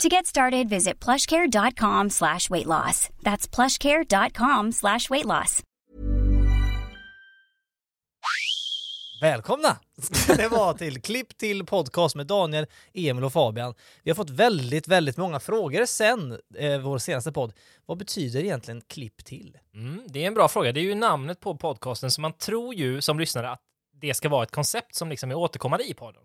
To get started, visit plushcare.com slash weight loss. That's plushcare.com slash weight loss. Välkomna! Det var till Klipp till podcast med Daniel, Emil och Fabian. Vi har fått väldigt, väldigt många frågor sen eh, vår senaste podd. Vad betyder egentligen klipp till? Mm, det är en bra fråga. Det är ju namnet på podcasten, så man tror ju som lyssnare att det ska vara ett koncept som liksom är återkommande i podden.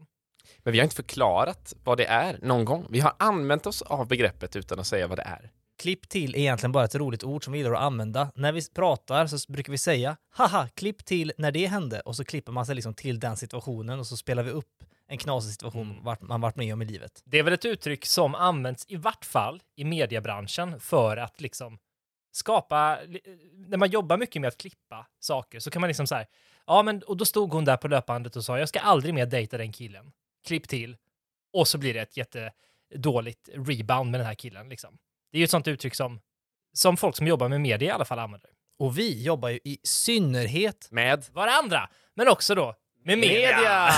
Men vi har inte förklarat vad det är någon gång. Vi har använt oss av begreppet utan att säga vad det är. Klipp till är egentligen bara ett roligt ord som vi gillar att använda. När vi pratar så brukar vi säga haha, klipp till när det hände och så klipper man sig liksom till den situationen och så spelar vi upp en knasig situation Mm. man varit med om i livet. Det är väl ett uttryck som används i vart fall i mediebranschen för att liksom skapa, när man jobbar mycket med att klippa saker så kan man liksom så här, ja men och då stod hon där på löpbandet och sa jag ska aldrig mer dejta den killen. Klipp till. Och så blir det ett jättedåligt rebound med den här killen liksom. Det är ju ett sånt uttryck som, som folk som jobbar med media i alla fall använder. Och vi jobbar ju i synnerhet Med Varandra, men också då med media.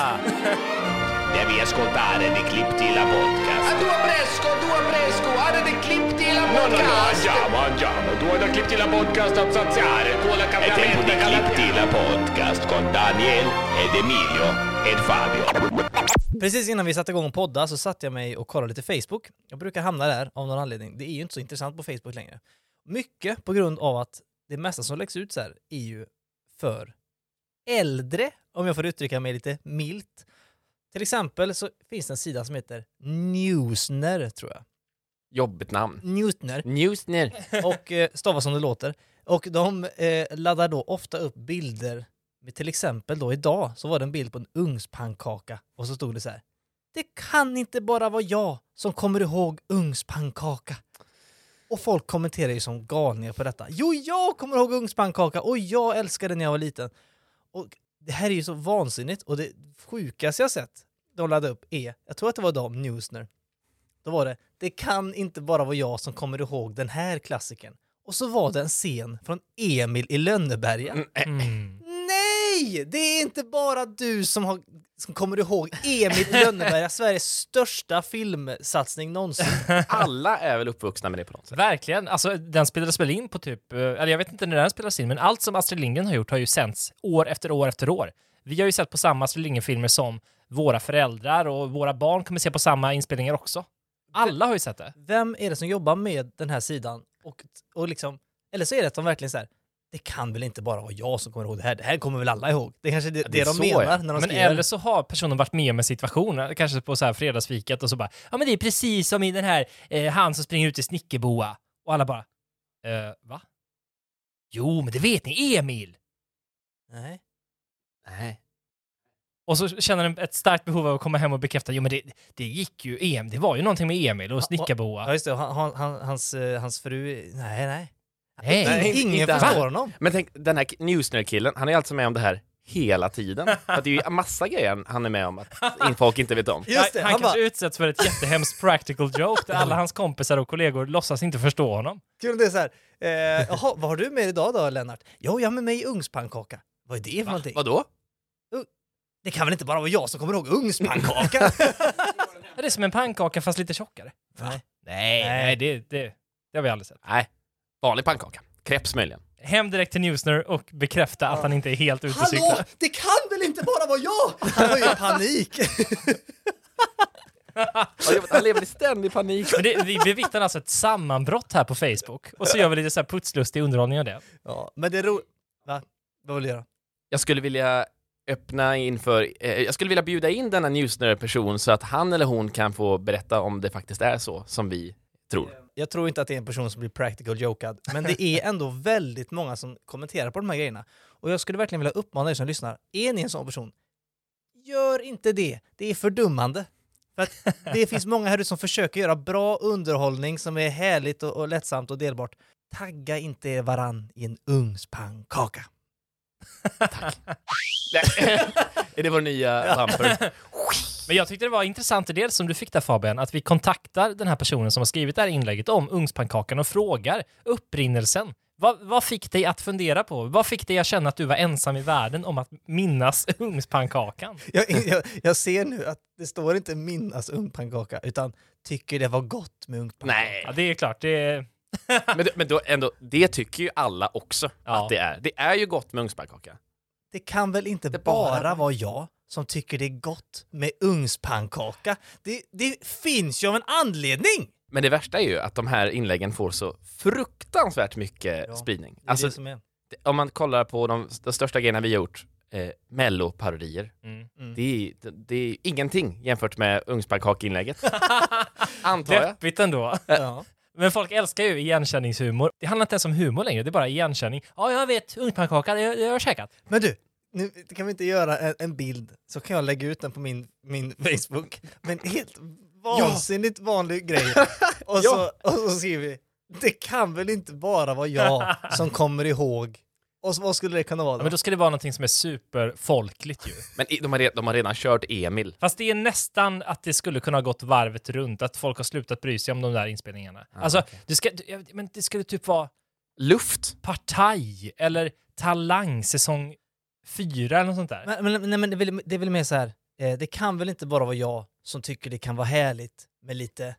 Devi ascoltare di Clip Tila Podcast. A tua fresco, tua fresco, guarda di clip di la No, no, no, podcast. andiamo, andiamo. Tu hai da Clip Tila Podcast a saziare. Tu la È tempo di Clip Tila Podcast con Daniel ed Emilio ed Fabio. Precis innan vi satte igång och podda så satte jag mig och kollade lite Facebook. Jag brukar hamna där av någon anledning. Det är ju inte så intressant på Facebook längre. Mycket på grund av att det mesta som läggs ut så här är ju för äldre, om jag får uttrycka mig lite milt. Till exempel så finns det en sida som heter Newsner, tror jag. jobbigt namn. Newsner. Newsner. och eh, stavas som det låter. Och de eh, laddar då ofta upp bilder, med till exempel då idag så var det en bild på en ugnspannkaka och så stod det så här. Det kan inte bara vara jag som kommer ihåg ugnspannkaka. Och folk kommenterar ju som galningar på detta. Jo, jag kommer ihåg ugnspannkaka och jag älskade när jag var liten. Och det här är ju så vansinnigt och det sjukaste jag sett de laddade upp är, jag tror att det var de, Newsner, då var det “Det kan inte bara vara jag som kommer ihåg den här klassikern”. Och så var det en scen från Emil i Lönneberga. Mm. Nej! Det är inte bara du som, har, som kommer ihåg Emil Lönneberga, Sveriges största filmsatsning någonsin. Alla är väl uppvuxna med det på något sätt. Verkligen. Alltså, den spelades väl in på typ, eh, eller jag vet inte när den spelades in, men allt som Astrid Lindgren har gjort har ju sänts år efter år efter år. Vi har ju sett på samma Astrid Lindgren-filmer som våra föräldrar och våra barn kommer se på samma inspelningar också. Alla har ju sett det. Vem är det som jobbar med den här sidan? Och, och liksom, eller så är det att de verkligen så här. Det kan väl inte bara vara jag som kommer ihåg det här? Det här kommer väl alla ihåg? Det är kanske det, det det, är de menar ja. när de Men skriver. eller så har personen varit med om en situation, kanske på så här fredagsfikat och så bara ja men det är precis som i den här eh, han som springer ut i snickerboa och alla bara eh, va? Jo men det vet ni, Emil! Nej. Nej. Och så känner den ett starkt behov av att komma hem och bekräfta, jo men det, det gick ju, em, det var ju någonting med Emil och Ja, snickarboa. just det. Han, han, han, hans, eh, hans fru... Nej, nej. Nej. Nej, Ingen förstår honom. Men tänk, den här Newsner-killen, han är alltså med om det här hela tiden. För att det är ju en massa grejer han är med om att folk inte vet om. Just det, han han kanske bara, utsätts för ett jättehemskt practical joke där alla hans kompisar och kollegor låtsas inte förstå honom. kul om det är så här. Eh, jaha, vad har du med idag då, Lennart? Jo, jag har med mig ugnspannkaka. Vad är det för någonting? Vadå? Det kan väl inte bara vara jag som kommer ihåg ugnspannkaka? Är det som en pannkaka fast lite tjockare? nej. Nej, Nej. nej det, det, det har vi aldrig sett. Nej, vanlig pannkaka. Crepes möjligen. Hem direkt till Newsner och bekräfta att han inte är helt ute och Hallå! cyklar. Det kan väl inte bara vara jag? Han har ju panik. Han lever i ständig panik. Men det, vi bevittnar alltså ett sammanbrott här på Facebook och så gör vi lite så här putslustig underhållning av det. ja, men det är roligt. Va? Vad vill du göra? Jag skulle vilja öppna inför, eh, jag skulle vilja bjuda in denna Newsner-person så att han eller hon kan få berätta om det faktiskt är så som vi tror. Jag tror inte att det är en person som blir practical jokad, men det är ändå väldigt många som kommenterar på de här grejerna. Och jag skulle verkligen vilja uppmana er som lyssnar, är ni en sån person? Gör inte det, det är fördummande. För att det finns många här ute som försöker göra bra underhållning som är härligt och, och lättsamt och delbart. tagga inte varann i en ugnspannkaka. är det vår nya bumper? Men jag tyckte det var intressant idé som du fick där Fabian, att vi kontaktar den här personen som har skrivit det här inlägget om ugnspannkakan och frågar upprinnelsen. Vad, vad fick dig att fundera på? Vad fick dig att känna att du var ensam i världen om att minnas ugnspannkakan? Jag, jag, jag ser nu att det står inte minnas ugnspannkaka utan tycker det var gott med ugnspannkaka. Nej, Ja, det är klart, det men, det- men då ändå, det tycker ju alla också Ja. att det är. Det är ju gott med ugnspannkaka. Det kan väl inte Det bara- bara vara jag som tycker det är gott med ugnspannkaka? Det, det finns ju av en anledning! Men det värsta är ju att de här inläggen får så fruktansvärt mycket Ja, spridning. Det är Alltså, det som är. om man kollar på de, de största grejerna vi har gjort, eh, melloparodier, Mm. Mm. det, är, det, det är ingenting jämfört med ugnspannkakinlägget. Antar jag. Deppigt ändå. Ja. Men folk älskar ju igenkänningshumor. Det handlar inte ens om humor längre, det är bara igenkänning. Ja, jag vet, ugnpannkaka, det, det har jag käkat. Men du, nu kan vi inte göra en, en bild så kan jag lägga ut den på min, min Facebook. Men helt vansinnigt vanlig grej. Och, så, och så skriver vi, det kan väl inte bara vara jag som kommer ihåg. Och så, vad skulle det kunna vara Ja, då? men då ska det vara någonting som är superfolkligt ju. Men de har, de har redan kört Emil. Fast det är nästan att det skulle kunna ha gått varvet runt, att folk har slutat bry sig om de där inspelningarna. alltså, du ska, du, jag- men det skulle typ vara Luft. Partaj eller Talang säsong fyra eller något sånt där. Men, men, nej, men det, är väl, det är väl mer så här, eh, det kan väl inte bara vara jag som tycker det kan vara härligt med lite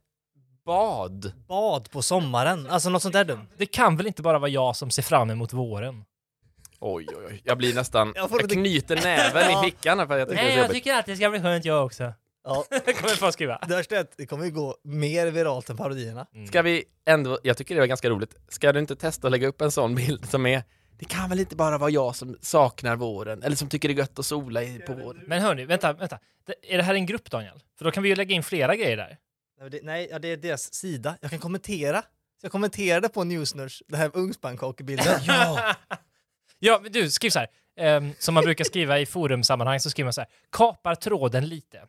Bad. bad på sommaren. Alltså något sånt där dumt. Det kan väl inte bara vara jag som ser fram emot våren? Oj, oj, oj. Jag blir nästan... Jag får Jag lite- knyter näven i fickan här för att jag tycker det är så jobbigt. tycker att det ska bli skönt jag också. Ja. kommer folk skriva. Det värsta är att det kommer ju gå mer viralt än parodierna. Ska vi ändå, jag tycker det var ganska roligt, ska du inte testa att lägga upp en sån bild som är det kan väl inte bara vara jag som saknar våren, eller som tycker det är gött att sola i, på våren. Men hörni, vänta, vänta. Det- Är det här en grupp Daniel? För då kan vi ju lägga in flera grejer där. Nej, det, nej ja, det är deras sida. Jag kan kommentera. Så jag kommenterade på Newsners, det här ugnspannkakebilden. Ja! ja, men du, skriv så här. Ehm, som man brukar skriva i forumsammanhang så skriver man så här. Kapar tråden lite.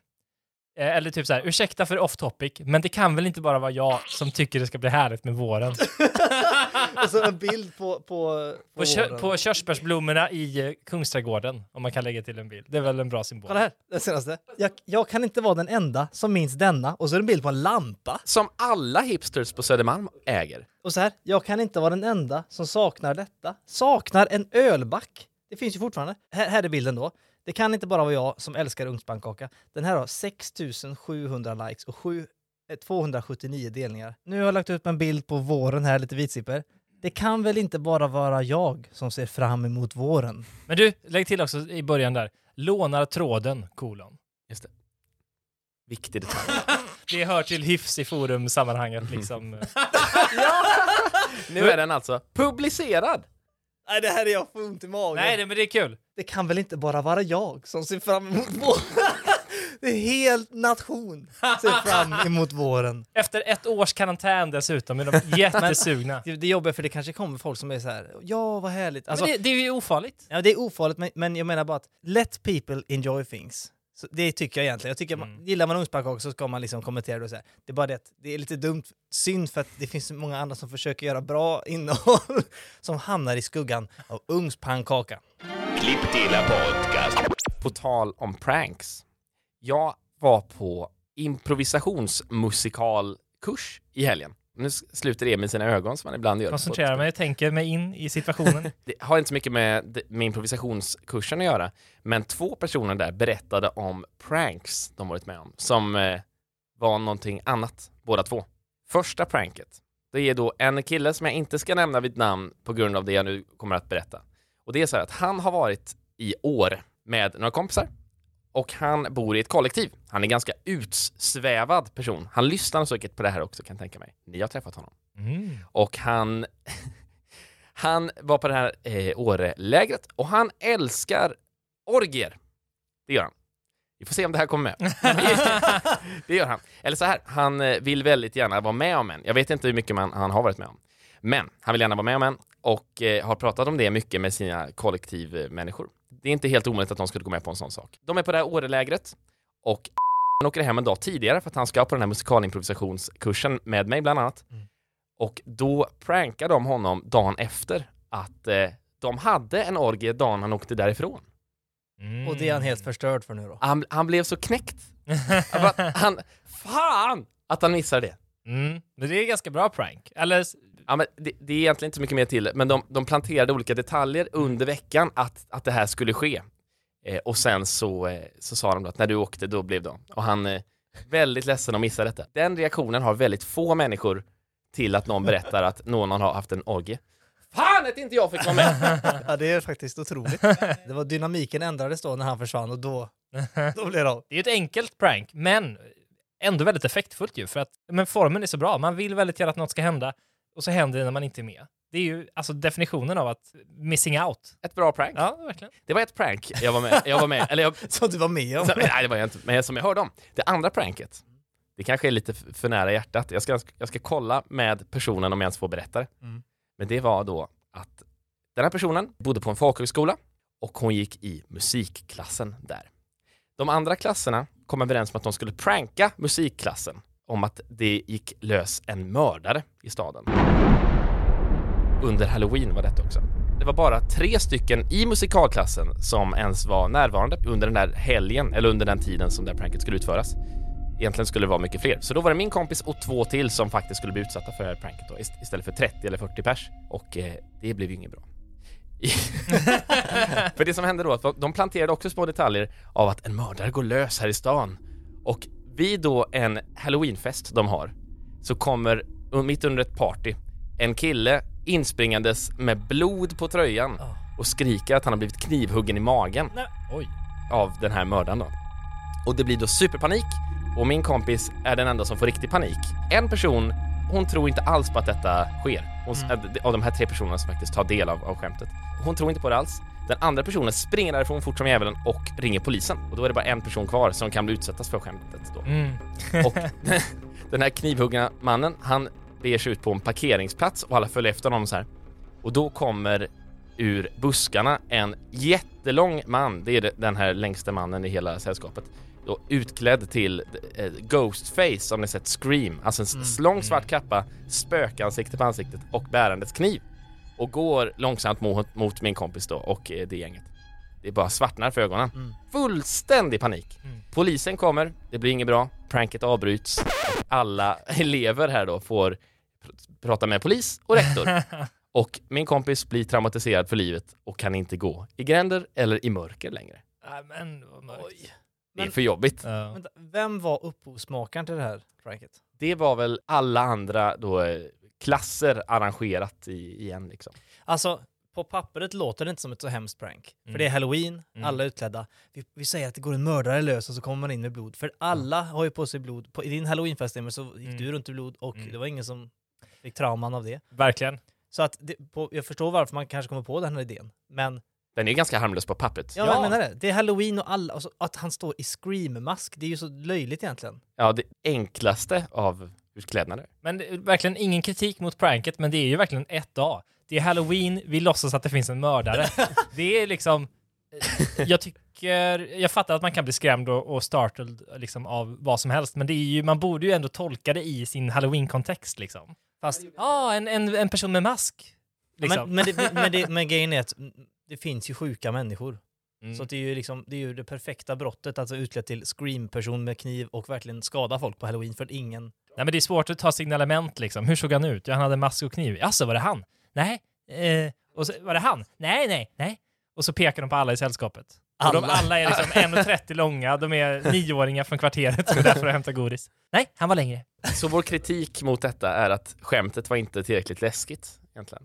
Eh, eller typ så här, ursäkta för off topic, men det kan väl inte bara vara jag som tycker det ska bli härligt med våren. Och så en bild på, på, på, På, kö- på körsbärsblommorna i eh, Kungsträdgården, om man kan lägga till en bild. Det är väl en bra symbol. Kolla här, den senaste. Jag, jag kan inte vara den enda som minns denna. Och så är det en bild på en lampa. Som alla hipsters på Södermalm äger. Och så här, jag kan inte vara den enda som saknar detta. Saknar en ölback. Det finns ju fortfarande. Här, här är bilden då. Det kan inte bara vara jag som älskar ugnspannkaka. Den här har 6700 likes och sju- eh, 279 delningar. Nu har jag lagt upp en bild på våren här, lite vitsipper. Det kan väl inte bara vara jag som ser fram emot våren? Men du, lägg till också i början där. Lånar tråden, kolon. Just det. Viktig detalj. Det hör till hyfs i forumsammanhanget liksom. nu är den alltså publicerad! Nej, det här är jag får ont i magen. Nej, det- men det är kul. Det kan väl inte bara vara jag som ser fram emot våren? Det är helt nation ser fram emot våren. Efter ett års karantän dessutom är de jättesugna. Det, det är jobbigt för det kanske kommer folk som är så här, ja vad härligt. Alltså, men det, det är ju ofarligt. ja, det är ofarligt men, men jag menar bara att let people enjoy things. Så det tycker jag egentligen. Jag tycker man, gillar man ugnspannkakor så ska man liksom kommentera det och här. Det är bara det att det är lite dumt, synd för att det finns många andra som försöker göra bra innehåll som hamnar i skuggan av ugnspannkaka. Klipp till podcast. På tal om pranks. Jag var på improvisationsmusikalkurs i helgen. Nu sluter Emil sina ögon som han ibland gör. Koncentrerar mig, tänker mig in i situationen. Det har inte så mycket med, med improvisationskursen att göra, men två personer där berättade om pranks de varit med om, som eh, var någonting annat, båda två. Första pranket, det är då en kille som jag inte ska nämna vid namn på grund av det jag nu kommer att berätta. Och det är så här att han har varit i år med några kompisar och han bor i ett kollektiv. Han är en ganska utsvävad person. Han lyssnar säkert på det här också kan jag tänka mig. Ni har träffat honom. Mm. Och han, han var på det här eh, Årelägret och han älskar orgier. Det gör han. Vi får se om det här kommer med. det gör han. Eller så här, han eh, vill väldigt gärna vara med om en. Jag vet inte hur mycket man, han har varit med om. Men han vill gärna vara med om en och eh, har pratat om det mycket med sina kollektivmänniskor. Det är inte helt omöjligt att de skulle gå med på en sån sak. De är på det här Årelägret och han åker hem en dag tidigare för att han ska på den här musikalimprovisationskursen med mig bland annat. Och då prankade de honom dagen efter att eh, de hade en orgie dagen han åkte därifrån. Mm. Och det är han helt förstörd för nu då. Han, han blev så knäckt. Att han, fan att han missade det. Mm. Men det är ganska bra prank. Eller, Ja, men det, det är egentligen inte så mycket mer till men de, de planterade olika detaljer under veckan att, att det här skulle ske. Eh, och sen så, eh, så sa de då att när du åkte, då blev det. Och han är väldigt ledsen att missa detta. Den reaktionen har väldigt få människor till att någon berättar att någon har haft en orgie. Fan att inte jag fick vara med! Ja, det är faktiskt otroligt. Det var dynamiken ändrades då när han försvann och då, då blev det av. det är ett enkelt prank, men ändå väldigt effektfullt ju, för att men formen är så bra. Man vill väldigt gärna att något ska hända, och så händer det när man inte är med. Det är ju alltså definitionen av att missing out. Ett bra prank. Ja, verkligen. Det var ett prank jag var med, jag var med eller jag, Som du var med om. Så, nej, det var jag inte, men som jag hörde om. Det andra pranket, det kanske är lite för nära hjärtat. Jag ska, jag ska kolla med personen om jag ens får berätta det. Mm. Men det var då att den här personen bodde på en folkhögskola och hon gick i musikklassen där. De andra klasserna kom överens om att de skulle pranka musikklassen om att det gick lös en mördare i staden. Under halloween var detta också. Det var bara tre stycken i musikalklassen som ens var närvarande under den där helgen, eller under den tiden som det här pranket skulle utföras. Egentligen skulle det vara mycket fler. Så då var det min kompis och två till som faktiskt skulle bli utsatta för det här pranket då, ist- istället för 30 eller 40 pers. Och eh, det blev ju inget bra. för det som hände då, att de planterade också små detaljer av att en mördare går lös här i stan. Och vid då en halloweenfest de har, så kommer mitt under ett party en kille inspringandes med blod på tröjan och skriker att han har blivit knivhuggen i magen Nej. Av den här mördaren då. Och det blir då superpanik och min kompis är den enda som får riktig panik. En person, hon tror inte alls på att detta sker. Hon, Mm. Av de här tre personerna som faktiskt tar del av, av skämtet. Hon tror inte på det alls. Den andra personen springer därifrån fort som djävulen och ringer polisen. Och då är det bara en person kvar som kan bli utsättas för skämtet då. Mm. Och den här knivhuggna mannen, han beger sig ut på en parkeringsplats och alla följer efter honom så här. Och då kommer ur buskarna en jättelång man, det är den här längsta mannen i hela sällskapet, då utklädd till eh, Ghostface, om ni sett Scream, alltså en s- lång svart kappa, spökansikte på ansiktet och bärandes kniv. Och går långsamt mot, mot min kompis då och eh, det gänget. Det är bara svartnar för ögonen. Mm. Fullständig panik. Mm. Polisen kommer, det blir inget bra, pranket avbryts. Alla elever här då får pr- prata med polis och rektor. Och min kompis blir traumatiserad för livet och kan inte gå i gränder eller i mörker längre. Nej, men vad mörkt. Det är Men- för jobbigt. Ja. Vänta, vem var upphovsmakaren till det här pranket? Det var väl alla andra då eh, klasser arrangerat i, igen liksom. Alltså, på pappret låter det inte som ett så hemskt prank. Mm. För det är halloween, Mm. alla är utklädda. Vi, vi säger att det går en mördare lös och så kommer man in med blod. För alla har ju på sig blod. På, I din halloweenfest så gick Mm. du runt i blod och Mm. det var ingen som fick trauman av det. Verkligen. Så att det, på, jag förstår varför man kanske kommer på den här idén. Men Den är ganska harmlös på pappret. ja, Ja. jag menar det. Det är halloween och alla, och så, att han står i scream-mask, det är ju så löjligt egentligen. Ja, det enklaste av utklädnader. Men verkligen ingen kritik mot pranket, men det är ju verkligen ett dag. Det är halloween, vi låtsas att det finns en mördare. det är liksom... Jag tycker... Jag fattar att man kan bli skrämd och, och startled liksom, av vad som helst, men det är ju, man borde ju ändå tolka det i sin halloween-kontext. Liksom. Fast, Ja, en, en, en person med mask. Liksom. men, men, det, men, det, men grejen är att det finns ju sjuka människor. Mm. Så det, är ju liksom, det är ju det perfekta brottet, alltså utklädd till scream-person med kniv och verkligen skada folk på halloween för att ingen... Nej, men det är svårt att ta signalement liksom. Hur såg han ut? Ja, han hade mask och kniv. Alltså, var det han? Nej. Eh, och så, var det han? Nej, nej, nej. Och så pekar de på alla i sällskapet. Och de Alla. alla är liksom 1,30 långa. De är nioåringar från kvarteret som är där för att hämta godis. Nej, han var längre. Så vår kritik mot detta är att skämtet var inte tillräckligt läskigt egentligen.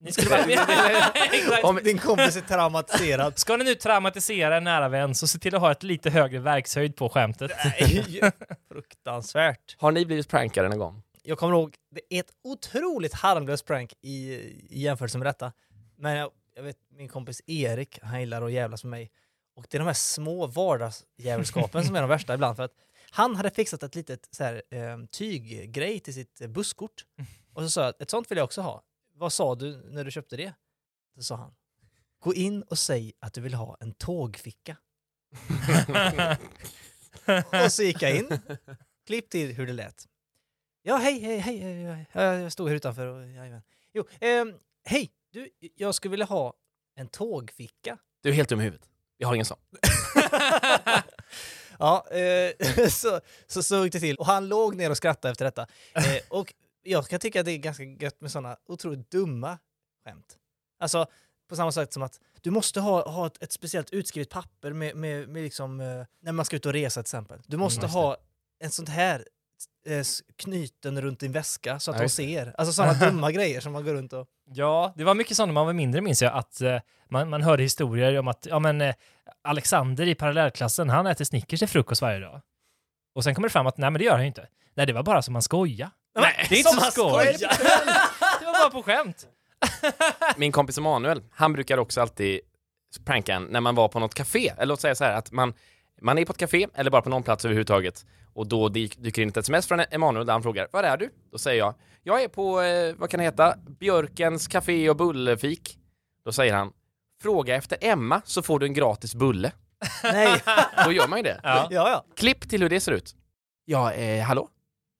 Ni skulle bara... Exakt. Om, Din kompis är traumatiserad. Ska ni nu traumatisera en nära vän så se till att ha ett lite högre verkshöjd på skämtet. Nej, fruktansvärt. har ni blivit prankade någon gång? Jag kommer ihåg, det är ett otroligt harmlöst prank i, i jämförelse med detta. Men jag, jag vet, min kompis Erik, han gillar att jävlas med mig. Och det är de här små vardagsdjävulskapen som är de värsta ibland. För att han hade fixat ett litet så här, eh, tyggrej till sitt busskort. Och så sa jag, ett sånt vill jag också ha. Vad sa du när du köpte det? Så sa han, gå in och säg att du vill ha en tågficka. Och så gick jag in, klipp till hur det lät. Ja, hej, hej, hej, hej, hej. Ja, Jag stod här utanför och... Jo, ehm, hej! Du, jag skulle vilja ha en tågficka. Du är helt dum i huvudet. Vi har ingen sån. Ja, eh, så, så såg det till. Och han låg ner och skrattade efter detta. Eh, och jag kan tycka att det är ganska gött med sådana otroligt dumma skämt. Alltså, på samma sätt som att du måste ha, ha ett, ett speciellt utskrivet papper med, med, med liksom, eh, när man ska ut och resa till exempel. Du måste just ha en sånt här eh, knyten runt din väska så att de ser. Alltså sådana dumma grejer som man går runt och... Ja, det var mycket så när man var mindre minns jag att eh, man, man hörde historier om att ja, men, eh, Alexander i parallellklassen, han äter Snickers till frukost varje dag. Och sen kommer det fram att nej men det gör han ju inte. Nej det var bara som man skoja. Nej, det är inte så skoj. skojar. det var bara på skämt. Min kompis Emanuel, han brukar också alltid pranka en när man var på något café. Eller låt säga så här att man, man är på ett café eller bara på någon plats överhuvudtaget och då dyk, dyker in ett sms från Emanuel där han frågar Var är du? Då säger jag Jag är på, eh, vad kan det heta, Björkens café och bullefik. Då säger han Fråga efter Emma så får du en gratis bulle. Nej! Då gör man ju det. Ja. ja, ja. Klipp till hur det ser ut. Ja, eh, hallå?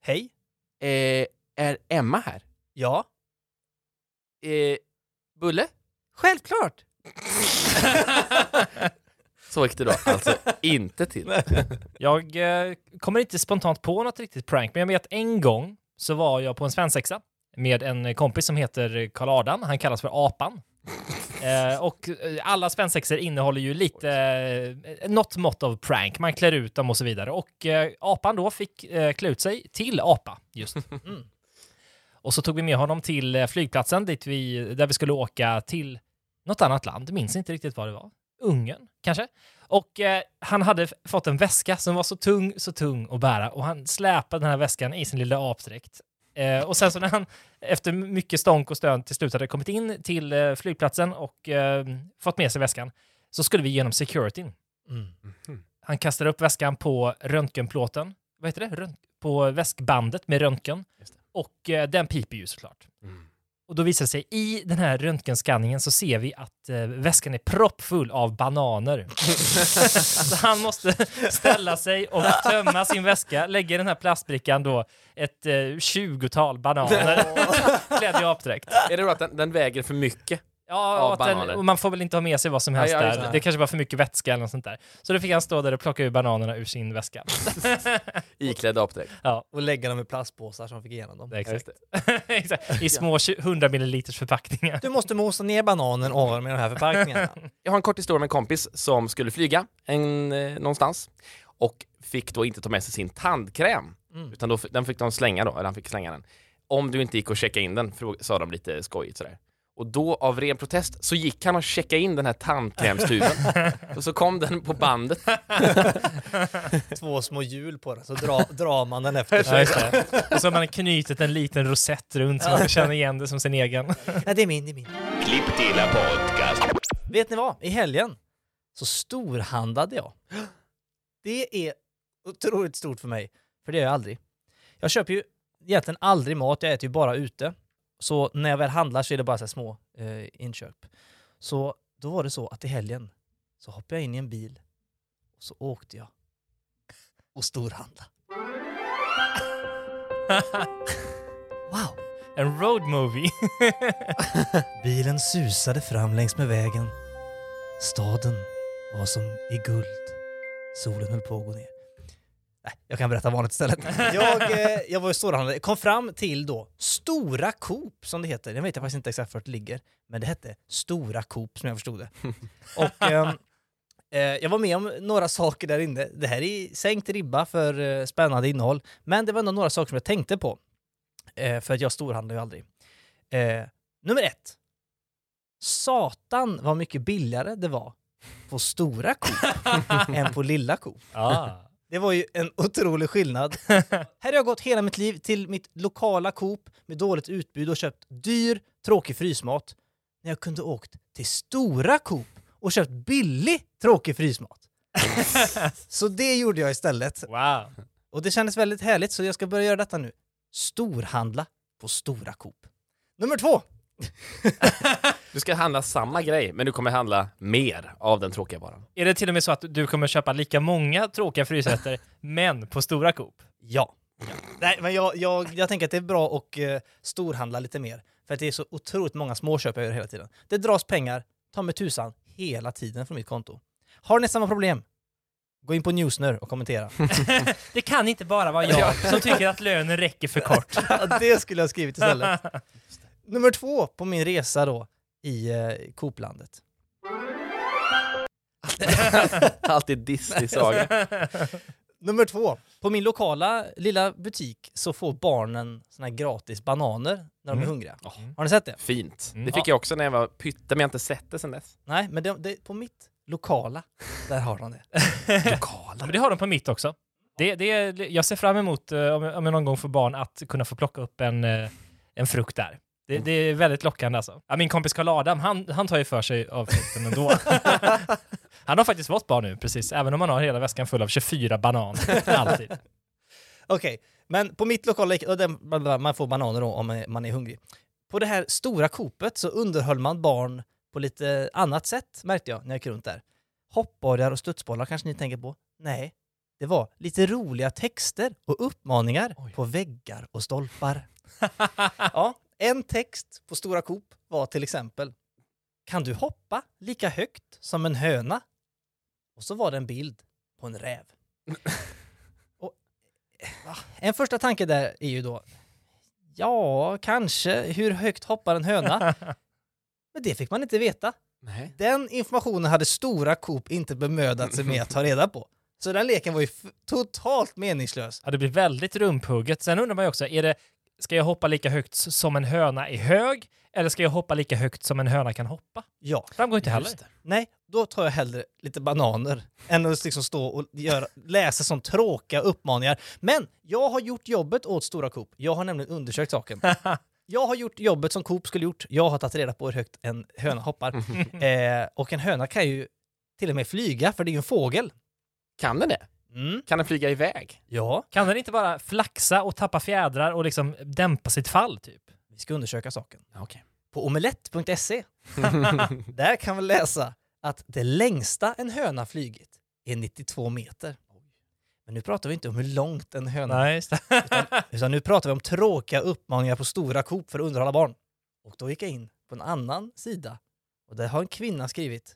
Hej. Eh, är Emma här? Ja. Eh, bulle? Självklart! Så gick det då alltså inte till. Jag eh, kommer inte spontant på något riktigt prank, men jag vet en gång så var jag på en svensexa med en kompis som heter Karl Adam. Han kallas för Apan. Eh, och eh, alla svensexor innehåller ju lite, eh, något mått av prank. Man klär ut dem och så vidare. Och eh, Apan då fick eh, klä ut sig till apa just. Mm. Och så tog vi med honom till eh, flygplatsen dit vi, där vi skulle åka till något annat land. Minns inte riktigt vad det var. Ungern kanske? Och eh, han hade fått en väska som var så tung, så tung att bära och han släpade den här väskan i sin lilla apdräkt. Eh, och sen så när han efter mycket stånk och stön till slut hade kommit in till eh, flygplatsen och eh, fått med sig väskan så skulle vi genom securityn. Mm. Han kastade upp väskan på röntgenplåten, vad heter det? Rönt- på väskbandet med röntgen. Just det. Och eh, den piper ju såklart. Mm. Och då visar det sig i den här röntgenskanningen så ser vi att eh, väskan är proppfull av bananer. så han måste ställa sig och tömma sin väska, lägga i den här plastbrickan då ett eh, 20-tal bananer klädd i apdräkt. Är det då att den, den väger för mycket? Ja, den, och man får väl inte ha med sig vad som helst Ja, där. det. Kanske var för mycket vätska eller något sånt där. Så då fick han stå där och plocka ur bananerna ur sin väska. Iklädd apdräkt. ja, Och lägga dem i plastpåsar som fick igenom dem. exakt. det. exakt. I små 20 100 milliliters förpackningar. Du måste mosa ner bananen ovan med de här förpackningarna. Jag har en kort historia med en kompis som skulle flyga en, eh, någonstans och fick då inte ta med sig sin tandkräm. Mm. Utan då, den fick de slänga då, eller han fick slänga den. Om du inte gick och checka in den, sa de lite skojigt sådär. Och då av ren protest så gick han och checkade in den här tandkrämstuben. och så kom den på bandet. Två små hjul på den, så dra, drar man den efter Ja, sig. det. Och så har man knutit en liten rosett runt så man känna igen det som sin egen. Ja, det är min, det är min. Klipp till podcast. Vet ni vad? I helgen så storhandlade jag. Det är otroligt stort för mig, för det gör jag aldrig. Jag köper ju egentligen aldrig mat, jag äter ju bara ute. Så när jag väl handlar så är det bara så små eh, inköp. Så då var det så att i helgen så hoppade jag in i en bil och så åkte jag och storhandlade. Wow! En road movie. Bilen susade fram längs med vägen. Staden var som i guld. Solen höll på att gå ner. Nej, jag kan berätta vanligt istället. Jag, eh, jag var i storhandlare, kom fram till då Stora Coop som det heter. Jag vet faktiskt inte exakt vart det ligger, men det hette Stora Coop som jag förstod det. Och ehm, eh, jag var med om några saker där inne. Det här är sänkt ribba för eh, spännande innehåll, men det var ändå några saker som jag tänkte på. Eh, för att jag storhandlar ju aldrig. Eh, nummer ett. Satan vad mycket billigare det var på stora Coop än på lilla Coop. ah. Det var ju en otrolig skillnad. Här har jag gått hela mitt liv till mitt lokala Coop med dåligt utbud och köpt dyr, tråkig frysmat. När jag kunde åkt till stora Coop och köpt billig, tråkig frysmat. så det gjorde jag istället. Wow. Och det kändes väldigt härligt så jag ska börja göra detta nu. Storhandla på stora Coop. Nummer två. Du ska handla samma grej, men du kommer handla mer av den tråkiga varan. Är det till och med så att du kommer köpa lika många tråkiga frysrätter, men på stora Coop? Ja. Nej, men jag, jag, jag tänker att det är bra att uh, storhandla lite mer. För att det är så otroligt många småköp jag gör hela tiden. Det dras pengar, ta med tusan, hela tiden från mitt konto. Har ni samma problem? Gå in på Newsner och kommentera. Det kan inte bara vara jag som tycker att lönen räcker för kort. Ja, det skulle jag ha skrivit istället. Nummer två på min resa då i uh, Cooplandet. Alltid dissig saga. Nummer två. På min lokala lilla butik så får barnen såna här gratis bananer när de är Mm. hungriga. Har ni sett det? Fint. Mm. Det fick jag också när jag var pytte, men jag har inte sett det sedan dess. Nej, men det, det, på mitt lokala, där har de det. Ja, men det har de på mitt också. Det, det, är- jag ser fram emot, eh, om jag, om jag någon gång får barn, att kunna få plocka upp en, eh, en frukt där. Det, det är väldigt lockande alltså. Ja, min kompis Karl Adam, han, han tar ju för sig av frukten ändå. han har faktiskt fått barn nu, precis. Även om han har hela väskan full av 24 bananer. Alltid. Okej, men på mitt lokala, man får bananer då om man är hungrig. På det här stora kopet så underhöll man barn på lite annat sätt, märkte jag när jag gick runt där. Hoppborgar och studsbollar kanske ni tänker på? Nej, det var lite roliga texter och uppmaningar Oj. på väggar och stolpar. ja, en text på Stora Coop var till exempel Kan du hoppa lika högt som en höna? Och så var det en bild på en räv. Och, eh, en första tanke där är ju då Ja, kanske. Hur högt hoppar en höna? Men det fick man inte veta. Nej. Den informationen hade Stora Coop inte bemödat sig med att ta reda på. Så den leken var ju totalt meningslös. Ja, det blir väldigt rumphugget. Sen undrar man ju också, är det, ska jag hoppa lika högt som en höna är hög? Eller ska jag hoppa lika högt som en höna kan hoppa? Ja, Framgår inte heller. Det. nej, då tar jag hellre lite bananer än att liksom stå och göra, läsa sån tråkiga uppmaningar. Men jag har gjort jobbet åt Stora Coop. Jag har nämligen undersökt saken. Jag har gjort jobbet som Coop skulle gjort. Jag har tagit reda på hur högt en höna hoppar. eh, och en höna kan ju till och med flyga, för det är ju en fågel. Kan den det? Mm. Kan den flyga iväg? Ja, Kan den inte bara flaxa och tappa fjädrar och liksom dämpa sitt fall, typ? vi ska undersöka saken. Okej. På omelett.se, där kan vi läsa att det längsta en höna flygit är 92 meter. Men nu pratar vi inte om hur långt en höna Nej, just det. utan, utan nu pratar vi om tråkiga uppmaningar på Stora Coop för att underhålla barn. Och då gick jag in på en annan sida och där har en kvinna skrivit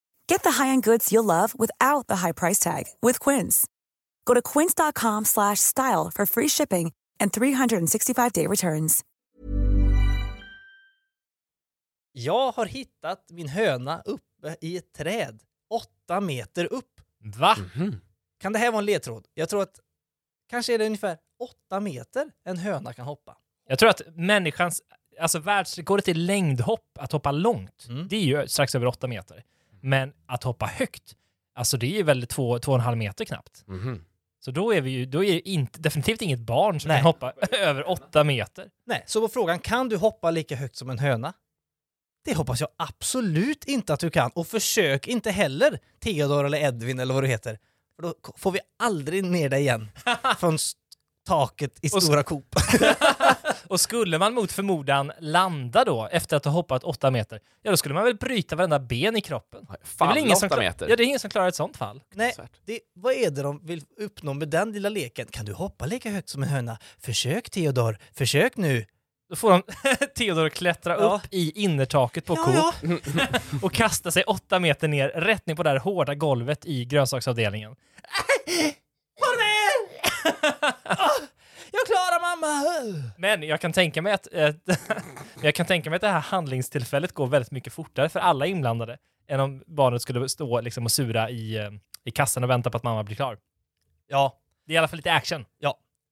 Get the high-end goods you'll love without the high price tag with Quince. Go to quince.com slash style for free shipping and 365-day returns. Jag har hittat min höna uppe i ett träd, åtta meter upp. Va? Mhm. Kan det här vara en ledtråd? Jag tror att kanske är det ungefär åtta meter en höna kan hoppa. Jag tror att människans, alltså världsrekordet i längdhopp, att hoppa långt, Mm. det är ju strax över åtta meter. Men att hoppa högt, alltså det är ju väl två, två och en halv meter knappt. Mhm. Så då är vi ju, då är det inte, definitivt inget barn som Nej. kan hoppa över åtta meter. Nej, så på frågan kan du hoppa lika högt som en höna? Det hoppas jag absolut inte att du kan. Och försök inte heller, Theodor eller Edvin eller vad du heter. För då får vi aldrig ner dig igen från taket i Stora Coop. Och skulle man mot förmodan landa då, efter att ha hoppat åtta meter, ja då skulle man väl bryta varenda ben i kroppen. Är, Falla ingen som åtta meter. ja, det är ingen som klarar ett sånt fall. Nej, det, vad är det de vill uppnå med den lilla leken? Kan du hoppa lika högt som en höna? Försök Theodor, försök nu! Då får de Theodor klättra Ja. upp i innertaket på Coop ja. och kasta sig åtta meter ner, rätt ner på det här hårda golvet i grönsaksavdelningen. Var med! Ah, jag klarar mamma! Men jag kan tänka mig att, Men jag kan tänka mig att det här handlingstillfället går väldigt mycket fortare för alla inblandade än om barnet skulle stå liksom och sura i, eh, i kassan och vänta på att mamma blir klar. Ja, Det är i alla fall lite action.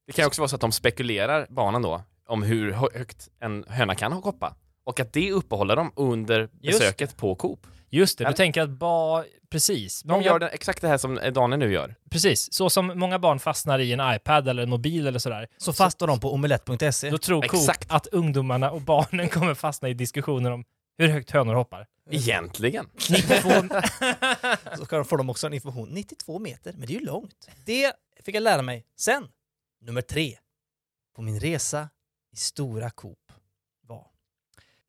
Det kan också vara så att de spekulerar, barnen då, om hur hö- högt en höna kan hoppa. Och att det uppehåller dem under Just besöket på Coop. Just det, du Eller- tänker att ba... Precis. De gör det, exakt det här som Daniel nu gör. Precis. Så som många barn fastnar i en iPad eller en mobil eller sådär. så fastnar de på omelett.se. Då tror Coop Exakt. att ungdomarna och barnen kommer fastna i diskussioner om hur högt hönor hoppar. Egentligen. 92... Så ska de- får de också en information. 92 meter, men det är ju långt. Det fick jag lära mig sen. Nummer tre. På min resa i stora Coop.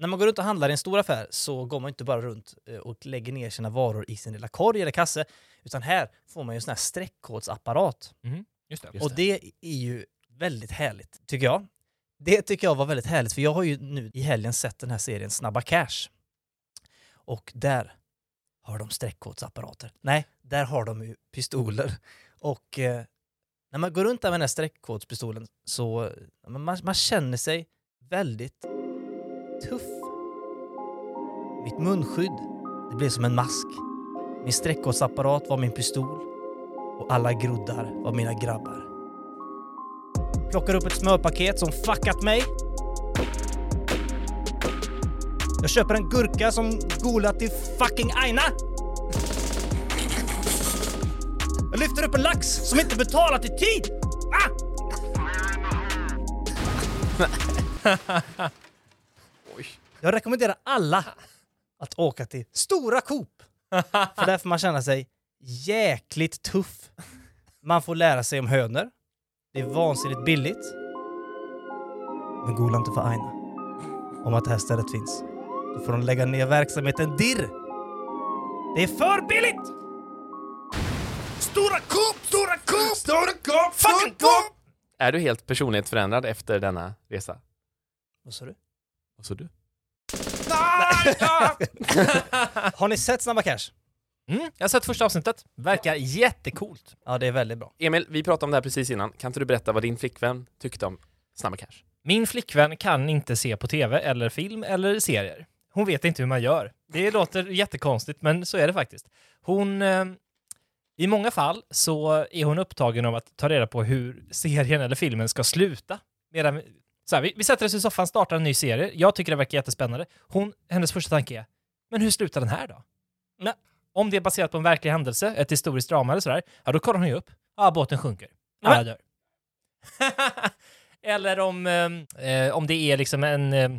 När man går runt och handlar i en stor affär så går man inte bara runt eh, och lägger ner sina varor i sin lilla korg eller kasse. Utan här får man ju en sån här streckkodsapparat. Just det. och det är ju väldigt härligt, tycker jag. Det tycker jag var väldigt härligt, för jag har ju nu i helgen sett den här serien Snabba Cash. Och där har de streckkodsapparater. Nej, där har de ju pistoler. Och eh, när man går runt där med den här streckkodspistolen så man, man känner sig väldigt tuff. Mitt munskydd, det blev som en mask. Min streckkodsapparat var min pistol och alla groddar var mina grabbar. Plockar upp ett smörpaket som fuckat mig. Jag köper en gurka som golat till fucking aina. Jag lyfter upp en lax som inte betalat i tid. Ah! Jag rekommenderar alla att åka till Stora Coop. För där får man känna sig jäkligt tuff. Man får lära sig om hönor. Det är vansinnigt billigt. Men gola inte för Aina om att det här stället finns. Då får de lägga ner verksamheten dirr. Det är för billigt! Stora Coop! Stora Coop! Stora Coop! Fucking Coop! Är du helt personlighetsförändrad efter denna resa? Vad sa du? Vad sa du? Har ni sett Snabba Cash? Mm, jag har sett första avsnittet. Verkar jättecoolt. Ja, det är väldigt bra. Emil, vi pratade om det här precis innan. Kan inte du berätta vad din flickvän tyckte om Snabba Cash? Min flickvän kan inte se på tv eller film eller serier. Hon vet inte hur man gör. Det låter jättekonstigt, men så är det faktiskt. Hon... Eh, I många fall så är hon upptagen av att ta reda på hur serien eller filmen ska sluta. Medan så här, vi, vi sätter oss i soffan, startar en ny serie. Jag tycker det verkar jättespännande. Hon, hennes första tanke är, men hur slutar den här då? Nej. Om det är baserat på en verklig händelse, ett historiskt drama eller sådär, ja då kollar hon ju upp. Ja, båten sjunker. Alla dör. eller om, eh, om det är liksom en eh,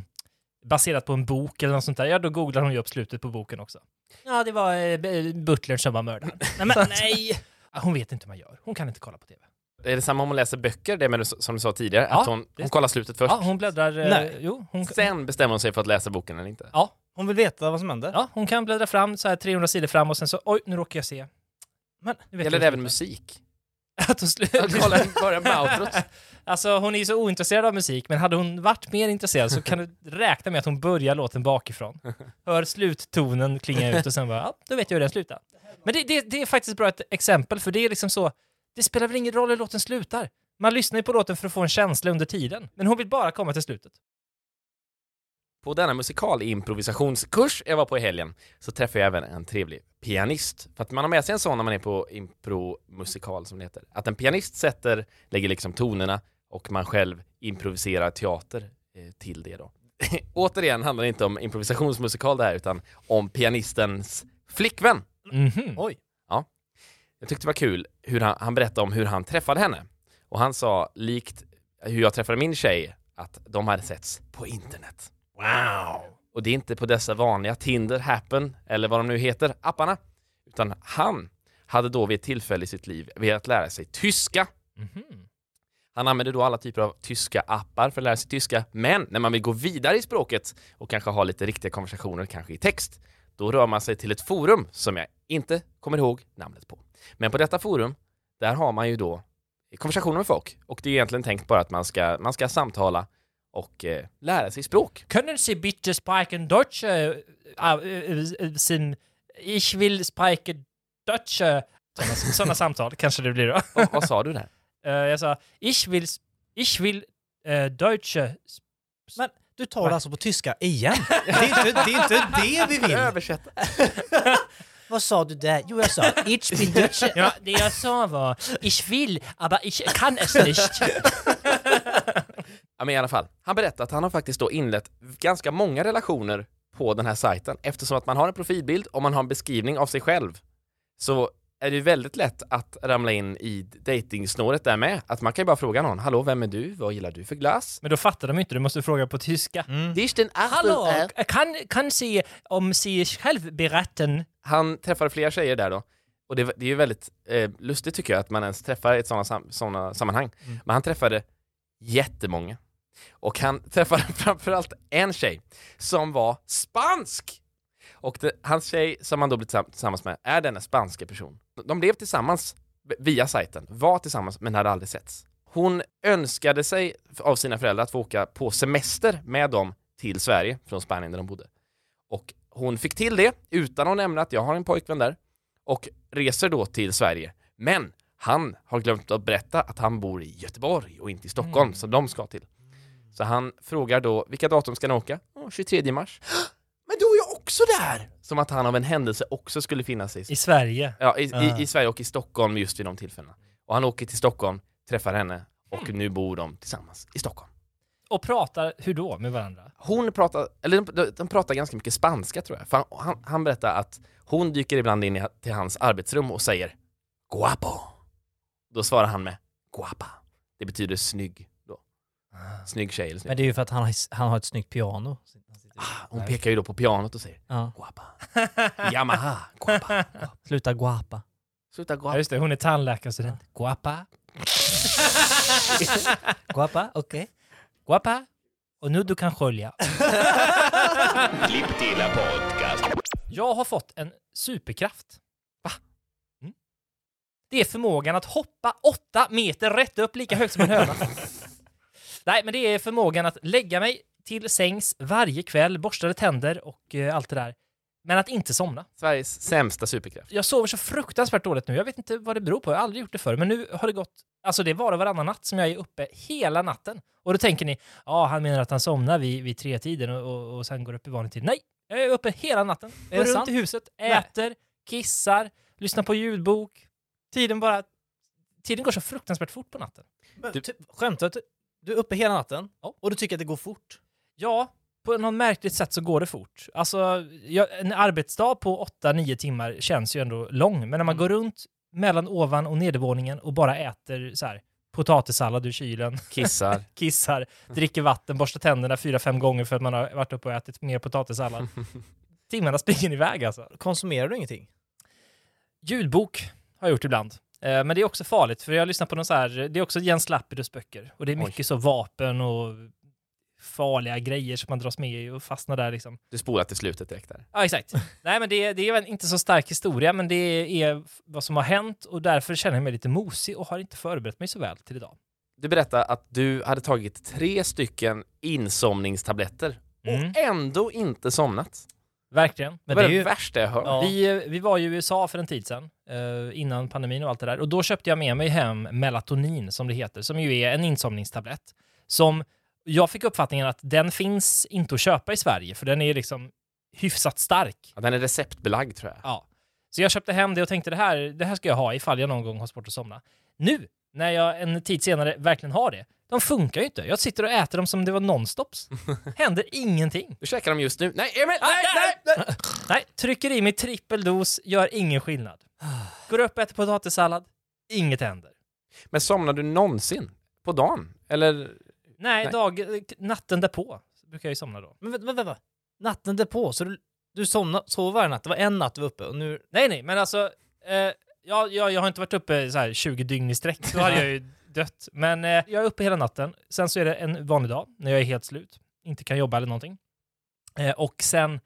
baserat på en bok eller något sånt där, ja då googlar hon ju upp slutet på boken också. Ja, det var eh, butlern som var mördaren. Nej, men nej! Ja, Hon vet inte hur man gör. Hon kan inte kolla på tv. Är det samma om hon läser böcker, det med som du sa tidigare? Ja, att hon, hon kollar slutet först, Ja, hon bläddrar... eh, Nej. Jo, hon, sen bestämmer hon sig för att läsa boken eller inte? ja, Hon vill veta vad som händer. ja, hon kan bläddra fram så här 300 sidor fram och sen så, oj, nu råkar jag se. Men Nu vet Gäller jag det även musik? Att hon slu- Jag kollar början med outrot. Alltså hon är ju så ointresserad av musik, men hade hon varit mer intresserad så kan du räkna med att hon börjar låten bakifrån. Hör sluttonen klinga ut och sen bara, ja, då vet jag hur den slutar. Men det, det, det är faktiskt bra ett exempel, för det är liksom så, det spelar väl ingen roll hur låten slutar. Man lyssnar ju på låten för att få en känsla under tiden, men hon vill bara komma till slutet. På denna musikalimprovisationskurs jag var på i helgen så träffade jag även en trevlig pianist. För att man har med sig en sån när man är på impromusikal som det heter. Att en pianist sätter, lägger liksom tonerna och man själv improviserar teater eh, till det då. Återigen handlar det inte om improvisationsmusikal det här utan om pianistens flickvän. Mhm. Oj. Jag tyckte det var kul hur han, han berättade om hur han träffade henne. Och han sa, likt hur jag träffade min tjej, att de hade setts på internet. Wow! Och det är inte på dessa vanliga Tinder, Happen eller vad de nu heter, apparna. Utan han hade då vid ett tillfälle i sitt liv velat lära sig tyska. Mhm. Han använder då alla typer av tyska appar för att lära sig tyska, men när man vill gå vidare i språket och kanske ha lite riktiga konversationer, kanske i text, då rör man sig till ett forum som jag inte kommer ihåg namnet på. Men på detta forum, där har man ju då konversationer med folk och det är egentligen tänkt bara att man ska, man ska samtala och eh, lära sig språk. Können Sie bitte sprechen Deutsch? äh, äh, äh, sin, ich will sprechen Deutsch. Sådana, samtal kanske det blir då. vad, vad sa du där? Eh, jag sa, ich will, ich will äh, Deutsche. Men Du det alltså på tyska igen. Det är inte det, är inte det vi vill. Översätta. Vad sa du där? Jo, jag sa ich bin Deutsche. Ja, det jag sa var ich will, aber ich kann es nicht. Ja, men i alla fall. Han berättar att han har faktiskt då inlett ganska många relationer på den här sajten. Eftersom att man har en profilbild och man har en beskrivning av sig själv så är det väldigt lätt att ramla in i dejtingsnåret där med. Att man kan ju bara fråga någon, hallå vem är du? Vad gillar du för glass? Men då fattar de inte, du måste fråga på tyska. Mm. Hallå, kan, kan se om sig själv berätten? Han träffade flera tjejer där då. Och det, det är ju väldigt eh, lustigt tycker jag att man ens träffar i ett sådana sam sammanhang. Men han träffade jättemånga. Och han träffade framförallt en tjej som var spansk! Och det, hans tjej som han då blev tillsamm- tillsammans med är denna spanska person. De blev tillsammans via sajten, var tillsammans men hade aldrig setts. Hon önskade sig av sina föräldrar att få åka på semester med dem till Sverige från Spanien där de bodde. Och hon fick till det utan att nämna att jag har en pojkvän där och reser då till Sverige. Men han har glömt att berätta att han bor i Göteborg och inte i Stockholm som de ska till. Så han frågar då, vilka datum ska ni åka? "Åh, 23 mars. Men då är jag också där! Som att han av en händelse också skulle finnas i, I Sverige. ja, i, Ah. i, i Sverige och i Stockholm just vid de tillfällena. Och han åker till Stockholm, träffar henne och Mm. nu bor de tillsammans i Stockholm. Och pratar, hur då, med varandra? Hon pratar, eller de, de pratar ganska mycket spanska tror jag. För han, han, han berättar att hon dyker ibland in i, till hans arbetsrum och säger Guapo. Då svarar han med Guapa. Det betyder snygg då. Snygg tjej eller snygg. Men det är ju för att han har, han har ett snyggt piano. Ah, hon pekar ju då på pianot och säger Ja. Guapa. Yamaha. Guapa. Sluta guapa. Sluta Ja, guapa. just det, hon är tandläkarstudent. Guapa. Guapa, okej. Guapa. Och nu du kan skölja. Podcast. Jag har fått en superkraft. Va? Mm. Det är förmågan att hoppa åtta meter rätt upp lika högt som en höna. Nej, men det är förmågan att lägga mig till sängs varje kväll, borstade tänder och eh, allt det där. Men att inte somna. Sveriges sämsta superkraft. Jag sover så fruktansvärt dåligt nu. Jag vet inte vad det beror på. Jag har aldrig gjort det förr. Men nu har det gått... Alltså det är var och varannan natt som jag är uppe hela natten. Och då tänker ni, ja, han menar att han somnar vid, vid tre tiden och, och, och sen går upp i vanlig tid. Nej, jag är uppe hela natten. Är Går det runt sant? i huset, äter, kissar, lyssnar på ljudbok. Tiden bara... Tiden går så fruktansvärt fort på natten. Men, Du- typ, skämtar du? Du är uppe hela natten Ja. och du tycker att det går fort? Ja, på något märkligt sätt så går det fort. Alltså, jag, en arbetsdag på 8-9 timmar känns ju ändå lång, men när man Mm. går runt mellan ovan och nedervåningen och bara äter så här, potatissallad ur kylen, Kissar. kissar, dricker vatten, borstar tänderna fyra, fem gånger för att man har varit uppe och ätit mer potatissallad. Timmarna springer iväg alltså. Konsumerar du ingenting? Ljudbok har jag gjort ibland. Eh, Men det är också farligt, för jag lyssnar på någon så här, det är också Jens Lapidus böcker. Och det är Oj. mycket så vapen och farliga grejer som man dras med i och fastnar där liksom. Du spolar till slutet direkt där. Ja, exakt. Nej, men det, det är väl inte så stark historia, men det är vad som har hänt och därför känner jag mig lite mosig och har inte förberett mig så väl till idag. Du berättade att du hade tagit tre stycken insomningstabletter Mm. och ändå inte somnat. Verkligen. Det Men var det det, är ju- värsta jag hört. Ja. Vi, vi var i USA för en tid sedan, eh, innan pandemin och allt det där. Och då köpte jag med mig hem Melatonin, som det heter, som ju är en insomningstablett. Som jag fick uppfattningen att den finns inte att köpa i Sverige, för den är liksom hyfsat stark. Ja, den är receptbelagd tror jag. Ja. Så jag köpte hem det och tänkte det här, det här ska jag ha ifall jag någon gång har svårt att somna. Nu, när jag en tid senare verkligen har det, de funkar ju inte. Jag sitter och äter dem som det var nonstops. Händer ingenting. Du käkar dem just nu. Nej, Emil! Nej, nej, nej! Nej, trycker i mig trippeldos, gör ingen skillnad. Går upp och äter potatissallad, inget händer. Men somnar du någonsin? På dagen? Eller? Nej, Nej. Dag, natten därpå brukar jag ju somna då. Men vänta, vänta. Natten därpå, så du, du somnade, sov varje natt? Det var en natt du var uppe och nu... Nej, nej, men alltså, eh, jag, jag, jag har inte varit uppe så här 20 dygn i sträck, då hade jag ju dött. Men eh, jag är uppe hela natten. Sen så är det en vanlig dag när jag är helt slut, inte kan jobba eller någonting. Eh, och sen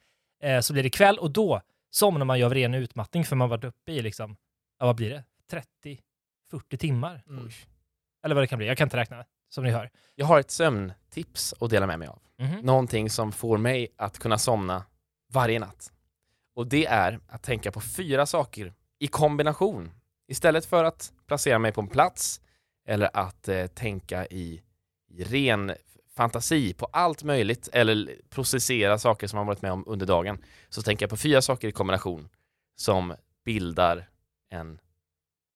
eh, så blir det kväll och då somnar man ju av ren utmattning för man har varit uppe i liksom, ja vad blir det? 30-40 timmar? Mm. Eller vad det kan bli, jag kan inte räkna, som ni hör. Jag har ett sömntips att dela med mig av. Mhm. Någonting som får mig att kunna somna varje natt. Och det är att tänka på fyra saker i kombination. Istället för att placera mig på en plats eller att eh, tänka i, i ren fantasi på allt möjligt eller processera saker som man varit med om under dagen så tänker jag på fyra saker i kombination som bildar en,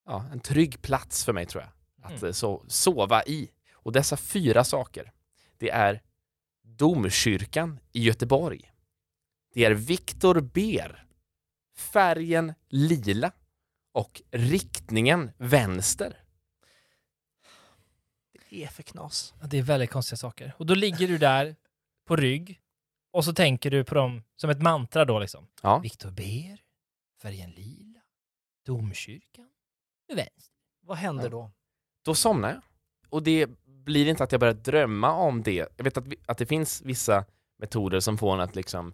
ja, en trygg plats för mig tror jag att Mm. eh, so sova i. Och dessa fyra saker, det är Domkyrkan i Göteborg. Det är Viktor Ber, färgen lila och riktningen vänster. Det är för knas. Ja, Det är väldigt konstiga saker. Och då ligger du där på rygg och så tänker du på dem som ett mantra då liksom. Ja. Viktor Ber, färgen lila, domkyrkan, vänster. Vad händer Ja. då? Då somnar jag. Och det blir inte att jag börjar drömma om det. Jag vet att, vi, att det finns vissa metoder som får en att liksom,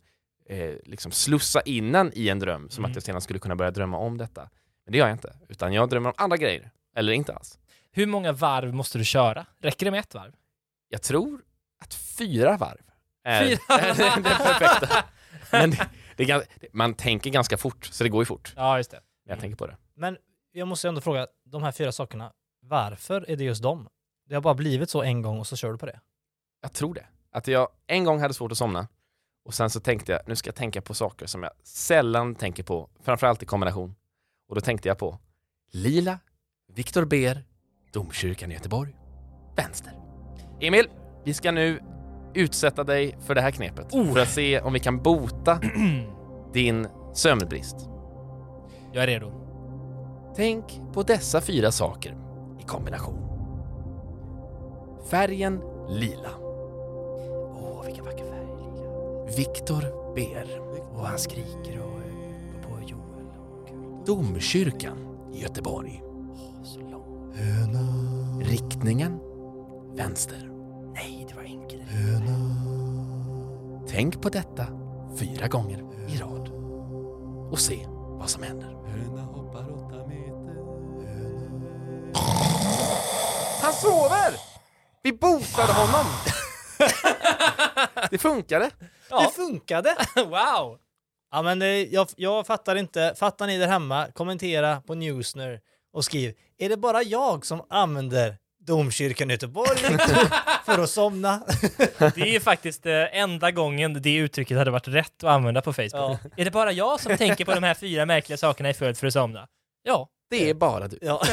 eh, liksom slussa in en i en dröm, som Mm. att jag sedan skulle kunna börja drömma om detta. Men det gör jag inte, utan jag drömmer om andra grejer. Eller inte alls. Hur många varv måste du köra? Räcker det med ett varv? Jag tror att fyra varv är, Fyra är det perfekta. Men det, det är, det, man tänker ganska fort, så det går ju fort Ja, just det. jag tänker på det. Men jag måste ändå fråga, de här fyra sakerna, varför är det just dem? Det har bara blivit så en gång och så kör du på det. Jag tror det. Att jag en gång hade svårt att somna och sen så tänkte jag, nu ska jag tänka på saker som jag sällan tänker på, framförallt i kombination. Och då tänkte jag på Lila, Viktor Ber, Domkyrkan i Göteborg, vänster. Emil, vi ska nu utsätta dig för det här knepet Oh. för att se om vi kan bota din sömnbrist. Jag är redo. Tänk på dessa fyra saker i kombination. Färgen lila. Åh, vilken vacker färg. Lila. Viktor Ber. Och han skriker och går på Joel. Och, Domkyrkan i Göteborg. Oh, så lång. Riktningen vänster. Nej, det var enkel. Tänk på detta fyra gånger i rad och se vad som händer. Han sover! Vi botade honom! Det funkade. Det funkade! wow! Ja men eh, jag, jag fattar inte. Fattar ni där hemma? Kommentera på Newsner och skriv. Är det bara jag som använder domkyrkan i Göteborg för att somna? Det är faktiskt eh, enda gången det uttrycket hade varit rätt att använda på Facebook. Ja. Är det bara jag som tänker på de här fyra märkliga sakerna i följd för att somna? Ja. Det är bara du. Ja.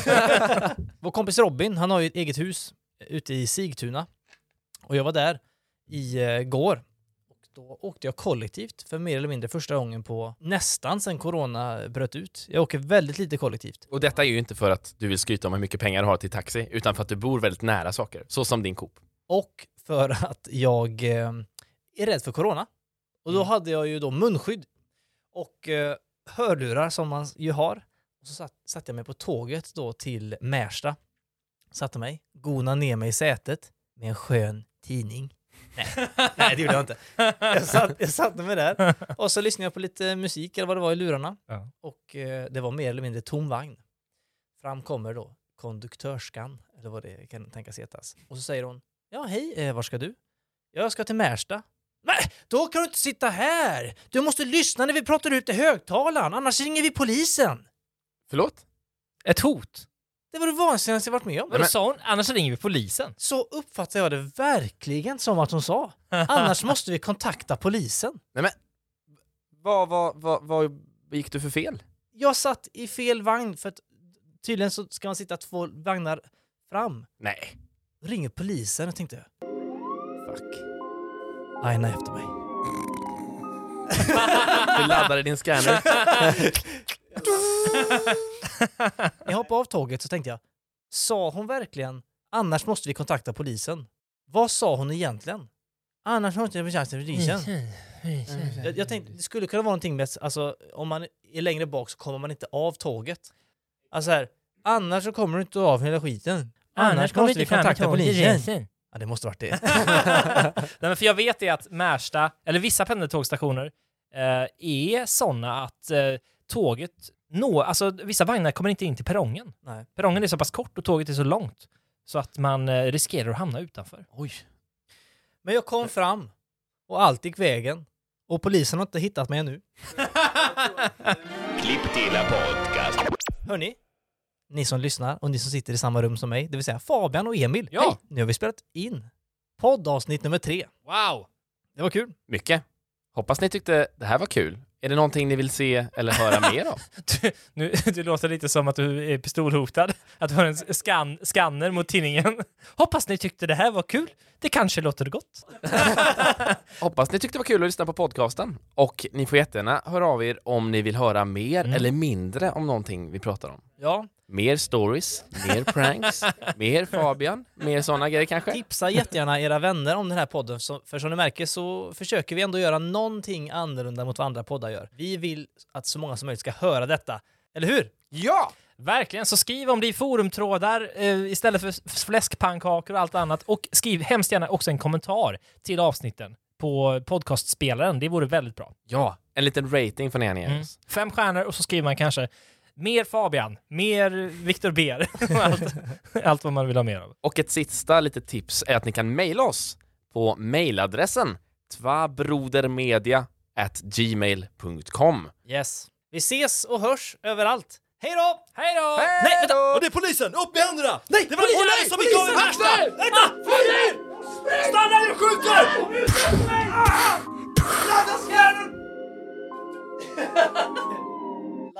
Vår kompis Robin, han har ju ett eget hus ute i Sigtuna. Och jag var där i eh, går. Och då åkte jag kollektivt för mer eller mindre första gången på nästan sedan corona bröt ut. Jag åker väldigt lite kollektivt. Och detta är ju inte för att du vill skryta om hur mycket pengar du har till taxi, utan för att du bor väldigt nära saker, så som din Coop. Och för att jag eh, är rädd för corona. Och då hade jag ju då munskydd och eh, hörlurar som man ju har. Och så satt, satte jag mig på tåget då till Märsta. Satte mig, gonade ner mig i sätet med en skön tidning. Nej, nej det gjorde jag inte. Jag, satt, jag satte mig där och så lyssnade jag på lite musik eller vad det var i lurarna. Ja. Och eh, det var mer eller mindre tom vagn. Fram kommer då konduktörskan, eller vad det kan tänkas hetas. Och så säger hon, ja hej, eh, var ska du? Jag ska till Märsta. Nej, då kan du inte sitta här! Du måste lyssna när vi pratar ut i högtalaren, annars ringer vi polisen. Förlåt? Ett hot? Det var det vansinnigaste jag varit med om. Vadå sa hon? Annars ringer vi polisen. Så uppfattar jag det verkligen som att hon sa. Annars måste vi kontakta polisen. Nej men, vad, vad, vad, vad gick du för fel? Jag satt i fel vagn för att tydligen så ska man sitta två vagnar fram. Nej. Ringer polisen och tänkte jag, fuck. Aina är efter mig. Du laddade din scanner. Hoppade av tåget så tänkte jag, sa hon verkligen annars måste vi kontakta polisen? Vad sa hon egentligen? Annars måste vi kontakta polisen. Jag, jag tänkte, det skulle kunna vara någonting med, alltså om man är längre bak så kommer man inte av tåget. Alltså här, annars så kommer du inte av hela skiten. Annars, måste vi kontakta polisen. Ja, det måste varit det. Nej, men för jag vet det att Märsta, eller vissa pendeltågstationer, eh, är sådana att eh, tåget når, alltså vissa vagnar kommer inte in till perrongen. Nej. Perrongen är så pass kort och tåget är så långt så att man eh, riskerar att hamna utanför. Oj. Men jag kom fram och allt gick vägen. Och polisen har inte hittat mig ännu. Klipp till podcast. Hörni, ni som lyssnar och ni som sitter i samma rum som mig, det vill säga Fabian och Emil. Ja. Hej! Nu har vi spelat in Poddavsnitt nummer tre. Wow! Det var kul. Mycket. Hoppas ni tyckte det här var kul. Är det någonting ni vill se eller höra mer av? Du, nu, du låter lite som att du är pistolhotad. Att du har en scan, scanner mot tidningen. Hoppas ni tyckte det här var kul. Det kanske låter gott. Hoppas ni tyckte det var kul att lyssna på podcasten. Och ni får jättegärna höra av er om ni vill höra mer Mm. eller mindre om någonting vi pratar om. Ja, Mer stories, mer pranks, mer Fabian, mer sådana grejer kanske? tipsa jättegärna era vänner om den här podden, för som ni märker så försöker vi ändå göra någonting annorlunda mot vad andra poddar gör. Vi vill att så många som möjligt ska höra detta, eller hur? Ja! Verkligen, så skriv om det i forumtrådar eh, istället för fläskpannkakor och allt annat. Och skriv hemskt gärna också en kommentar till avsnitten på podcastspelaren. Det vore väldigt bra. Ja, en liten rating får ni gärna ge Mm. oss. Fem stjärnor och så skriver man kanske mer Fabian, mer Viktor Ber. allt, allt vad man vill ha mer av. Och ett sista litet tips är att ni kan mejla oss på mejladressen tvabrodermedia@gmail.com. Yes. Vi ses och hörs överallt. Hej då! Hej då! Nej, vänta! Och det är polisen! Upp med händerna! Nej, det var polisen! nej, som gick i värsta! Vänta! Flyg! Stanna, jag skjuter! Ladda scannern!